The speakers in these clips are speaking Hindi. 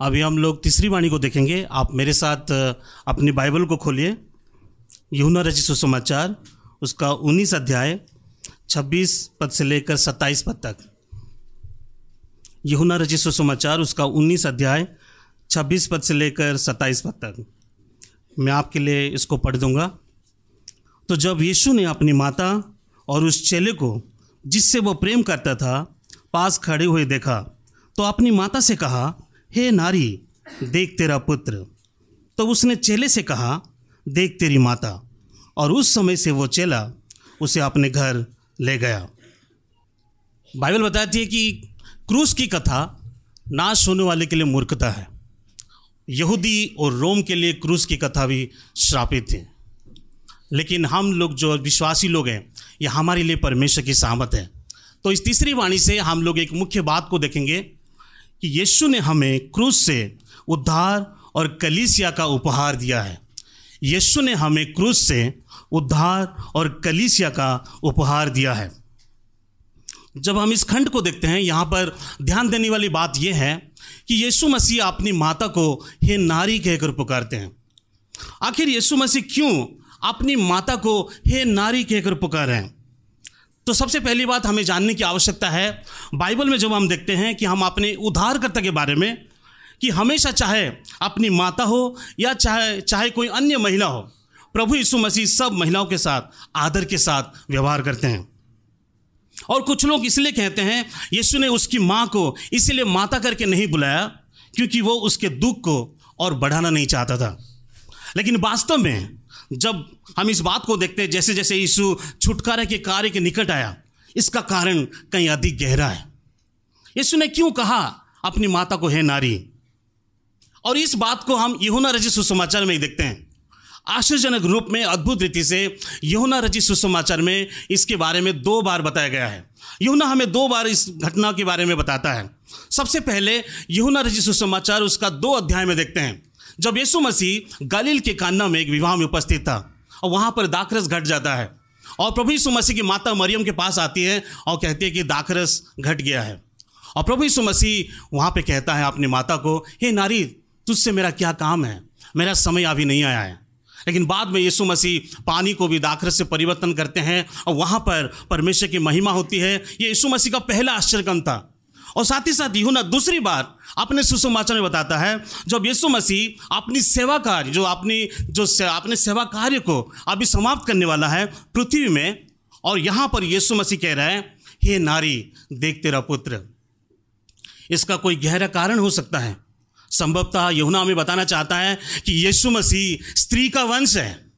अभी हम लोग तीसरी वाणी को देखेंगे। आप मेरे साथ अपनी बाइबल को खोलिए। यहुना रचित सुसमाचार, उसका उन्नीस अध्याय, छब्बीस पद से लेकर सत्ताईस पद तक। यहुना रचित सुसमाचार, उसका उन्नीस अध्याय, छब्बीस पद से लेकर सत्ताईस पद तक। मैं आपके लिए इसको पढ़ दूँगा। तो जब यीशु ने अपनी माता और उस चेले को, जिससे वो प्रेम करता था, पास खड़े हुए देखा तो अपनी माता से कहा हे नारी, देख तेरा पुत्र। तो उसने चेले से कहा, देख तेरी माता। और उस समय से वो चेला उसे अपने घर ले गया। बाइबल बताती है कि क्रूस की कथा नाश होने वाले के लिए मूर्खता है। यहूदी और रोम के लिए क्रूस की कथा भी श्रापित थी लेकिन हम लोग जो विश्वासी लोग हैं, ये हमारे लिए परमेश्वर की सहमत है। तो इस तीसरी वाणी से हम लोग एक मुख्य बात को देखेंगे कि यीशु ने हमें क्रूस से उद्धार और कलीसिया का उपहार दिया है। यीशु ने हमें क्रूस से उद्धार और कलीसिया का उपहार दिया है। जब हम इस खंड को देखते हैं, यहाँ पर ध्यान देने वाली बात यह है कि यीशु मसीह अपनी माता को हे नारी कहकर पुकारते हैं। आखिर यीशु मसीह क्यों अपनी माता को हे नारी कहकर पुकार रहे हैं? तो सबसे पहली बात हमें जानने की आवश्यकता है, बाइबल में जब हम देखते हैं कि हम अपने उद्धारकर्ता के बारे में, कि हमेशा चाहे अपनी माता हो या चाहे चाहे कोई अन्य महिला हो, प्रभु यीशु मसीह सब महिलाओं के साथ, आदर के साथ व्यवहार करते हैं। और कुछ लोग इसलिए कहते हैं, यीशु ने उसकी माँ को इसलिए माता करके नहीं बुलाया, क्योंकि वो उसके दुख को और बढ़ाना नहीं चाहता था। लेकिन वास्तव में जब हम इस बात को देखते हैं जैसे जैसे यीशु छुटकारे के कार्य के निकट आया, इसका कारण कहीं अधिक गहरा है। यीशु ने क्यों कहा, अपनी माता को, है नारी? और इस बात को हम यहुना रचित सुसमाचार में ही देखते हैं। आश्चर्यजनक रूप में, अद्भुत रीति से यहुना रचित सुसमाचार में इसके बारे में दो बार बताया गया है। यहुना हमें दो बार इस घटना के बारे में बताता है। सबसे पहले यहुना रचित सुसमाचार उसका दो अध्याय में देखते हैं। जब यीशु मसीह गलील के कान्ना में एक विवाह में उपस्थित था, और वहाँ पर दाखरस घट जाता है, और प्रभु यीशु मसीह की माता मरियम के पास आती है, और कहती है कि दाखरस घट गया है। और प्रभु यीशु मसीह वहाँ पे कहता है अपनी माता को, हे नारी, तुझसे मेरा क्या काम है? मेरा समय अभी नहीं आया है। लेकिन बाद में यीशु मसीह पानी को भी दाखरस से परिवर्तन करते हैं, और वहाँ पर परमेश्वर की महिमा होती है। ये यीशु मसीह का पहला आश्चर्यकम था। और साथ ही साथ यूना दूसरी बार अपने सुसमाचार में बताता है जब यीशु मसीह अपनी सेवा कार्य जो अपनी जो से, अपने सेवा कार्य को अभी समाप्त करने वाला है पृथ्वी में और यहाँ पर यीशु मसीह कह रहा है हे नारी देख तेरा पुत्र। इसका कोई गहरा कारण हो सकता है। संभवतः यहुना हमें बताना चाहता है कि यीशु मसीह स्त्री का वंश है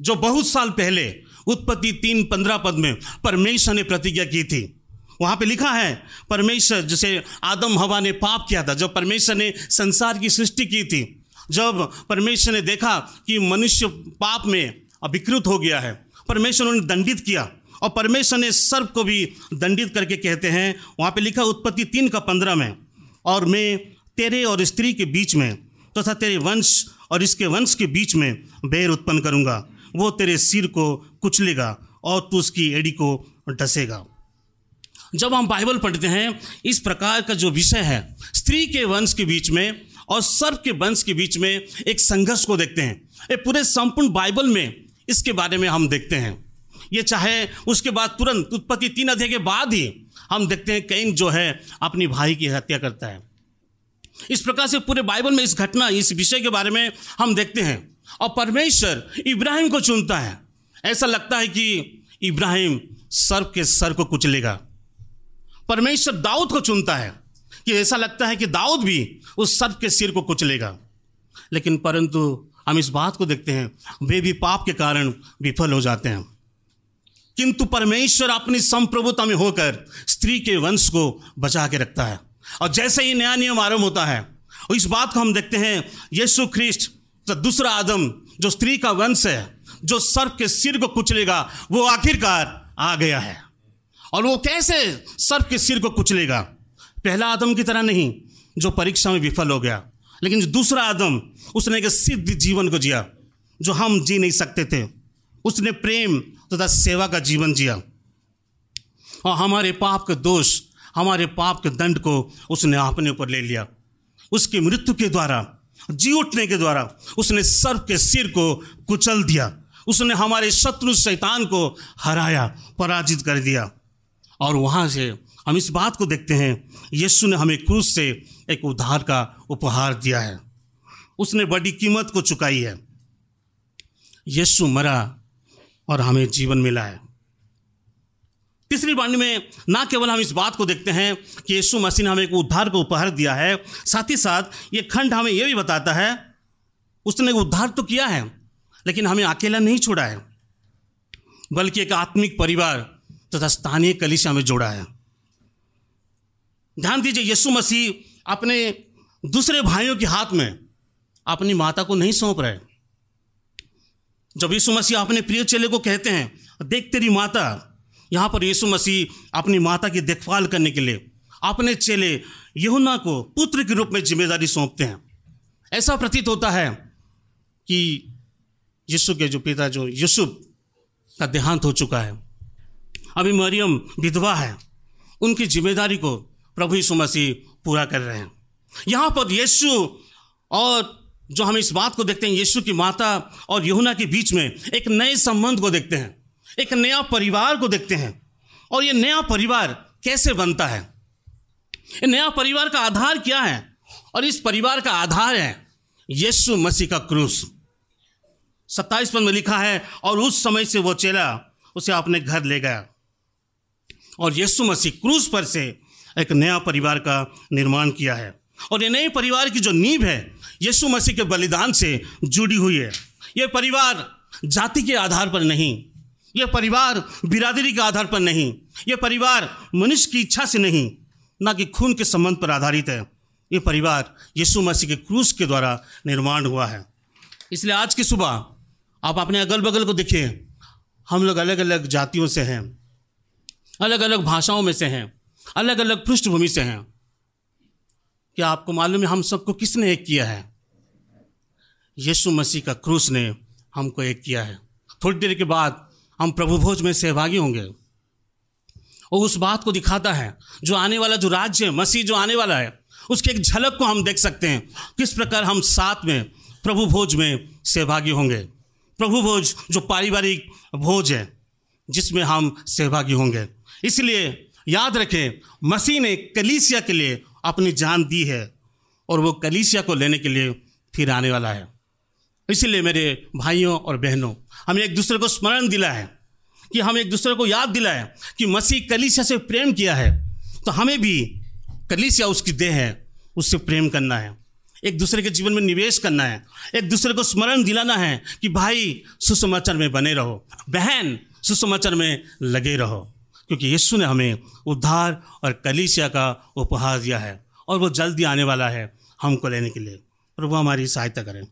जो बहुत साल पहले उत्पत्ति तीन पंद्रह पद में परमेश्वर ने प्रतिज्ञा की थी। वहाँ पे लिखा है, परमेश्वर जैसे आदम हवा ने पाप किया था, जब परमेश्वर ने संसार की सृष्टि की थी, जब परमेश्वर ने देखा कि मनुष्य पाप में अभिकृत हो गया है, परमेश्वर उन्हें दंडित किया, और परमेश्वर ने सर्प को भी दंडित करके कहते हैं, वहाँ पे लिखा उत्पत्ति तीन का पंद्रह में, और मैं तेरे और स्त्री के बीच में, तथा तो तेरे वंश और इसके वंश के बीच में बैर उत्पन्न करूँगा, वो तेरे सिर को कुचलेगा और तू उसकी एड़ी को डसेगा। जब हम बाइबल पढ़ते हैं, इस प्रकार का जो विषय है, स्त्री के वंश के बीच में और सर्प के वंश के बीच में एक संघर्ष को देखते हैं। ये पूरे संपूर्ण बाइबल में इसके बारे में हम देखते हैं। ये चाहे उसके बाद तुरंत उत्पत्ति तीन अध्याय के बाद ही हम देखते हैं, कैन जो है अपनी भाई की हत्या करता है। इस प्रकार से पूरे बाइबल में इस घटना, इस विषय के बारे में हम देखते हैं। और परमेश्वर इब्राहिम को चुनता है। ऐसा लगता है कि इब्राहिम सर्प के सर को कुचलेगा। परमेश्वर दाऊद को चुनता है कि ऐसा लगता है कि दाऊद भी उस सर्प के सिर को कुचलेगा। लेकिन परंतु हम इस बात को देखते हैं, वे भी पाप के कारण विफल हो जाते हैं। किंतु परमेश्वर अपनी संप्रभुता में होकर स्त्री के वंश को बचा के रखता है। और जैसे ही नया नियम आरंभ होता है, और इस बात को हम देखते हैं, यीशु ख्रिस्ट तो दूसरा आदम, जो स्त्री का वंश है, जो सर्प के सिर को कुचलेगा, वो आखिरकार आ गया है। और वो कैसे सर्प के सिर को कुचलेगा? पहला आदम की तरह नहीं, जो परीक्षा में विफल हो गया। लेकिन जो दूसरा आदम, उसने एक सिद्ध जीवन को जिया, जो हम जी नहीं सकते थे। उसने प्रेम तथा सेवा का जीवन जिया। और हमारे पाप के दोष, हमारे पाप के दंड को उसने अपने ऊपर ले लिया। उसकी मृत्यु के द्वारा, जी उठने के द्वारा, उसने सर्प के सिर को कुचल दिया। उसने हमारे शत्रु शैतान को हराया, पराजित कर दिया। और वहाँ से हम इस बात को देखते हैं, यीशु ने हमें क्रूस से एक उद्धार का उपहार दिया है। उसने बड़ी कीमत को चुकाई है। यीशु मरा और हमें जीवन मिला है। तीसरी बाणी में ना केवल हम इस बात को देखते हैं कि यीशु मसीह ने हमें एक उद्धार को उपहार दिया है, साथ ही साथ ये खंड हमें यह भी बताता है, उसने उद्धार तो किया है, लेकिन हमें अकेला नहीं छोड़ा है, बल्कि एक आत्मिक परिवार तथा स्थानीय कलिशा में जोड़ा है ध्यान दीजिए, यीशु मसीह अपने दूसरे भाइयों के हाथ में अपनी माता को नहीं सौंप रहे। जब यीशु मसीह अपने प्रिय चेले को कहते हैं, देख तेरी माता, यहाँ पर यीशु मसीह अपनी माता की देखभाल करने के लिए अपने चेले यहुना को पुत्र के रूप में ज़िम्मेदारी सौंपते हैं। ऐसा प्रतीत होता है कि यीशु के जो पिता जो यूसुफ का देहांत हो चुका है अभी मरियम विधवा है। उनकी ज़िम्मेदारी को प्रभु यीशु मसीह पूरा कर रहे हैं। यहाँ पर यीशु और जो हम इस बात को देखते हैं, यीशु की माता और यहुना के बीच में एक नए संबंध को देखते हैं, एक नया परिवार को देखते हैं। और ये नया परिवार कैसे बनता है? ये नया परिवार का आधार क्या है? और इस परिवार का आधार है यीशु मसीह का क्रूस। सत्ताईस पद में लिखा है, और उस समय से वो चेला उसे अपने घर ले गया। और यीशु मसीह क्रूस पर से एक नया परिवार का निर्माण किया है। और ये नए परिवार की जो नींव है, यीशु मसीह के बलिदान से जुड़ी हुई है। ये परिवार जाति के आधार पर नहीं यह परिवार बिरादरी के आधार पर नहीं यह परिवार मनुष्य की इच्छा से नहीं, ना कि खून के संबंध पर आधारित है। ये परिवार यीशु मसीह के क्रूस के द्वारा निर्माण हुआ है। इसलिए आज की सुबह आप अपने अगल बगल को देखिए। हम लोग अलग अलग जातियों से हैं। अलग अलग भाषाओं में से हैं अलग अलग पृष्ठभूमि से हैं। क्या आपको मालूम है हम सबको किसने एक किया है? यीशु मसीह का क्रूस ने हमको एक किया है। थोड़ी देर के बाद हम प्रभु भोज में सहभागी होंगे। और उस बात को दिखाता है, जो आने वाला, जो राज्य है, मसीह जो आने वाला है, उसके एक झलक को हम देख सकते हैं। किस प्रकार हम साथ में प्रभु भोज में सहभागी होंगे। प्रभु भोज जो पारिवारिक भोज है, जिसमें हम सहभागी होंगे। इसलिए याद रखें, मसीह ने कलीसिया के लिए अपनी जान दी है और वो कलीसिया को लेने के लिए फिर आने वाला है। इसलिए मेरे भाइयों और बहनों, हमें एक दूसरे को स्मरण दिला है कि हम एक दूसरे को याद दिलाए कि मसीह कलीसिया से प्रेम किया है। तो हमें भी कलीसिया उसकी देह है, उससे प्रेम करना है। एक दूसरे के जीवन में निवेश करना है। एक दूसरे को स्मरण दिलाना है कि भाई, सुसमाचार में बने रहो। बहन, सुसमाचार में लगे रहो। क्योंकि यीशु ने हमें उद्धार और कलीसिया का उपहार दिया है और वो जल्दी आने वाला है हमको लेने के लिए। प्रभु हमारी सहायता करें।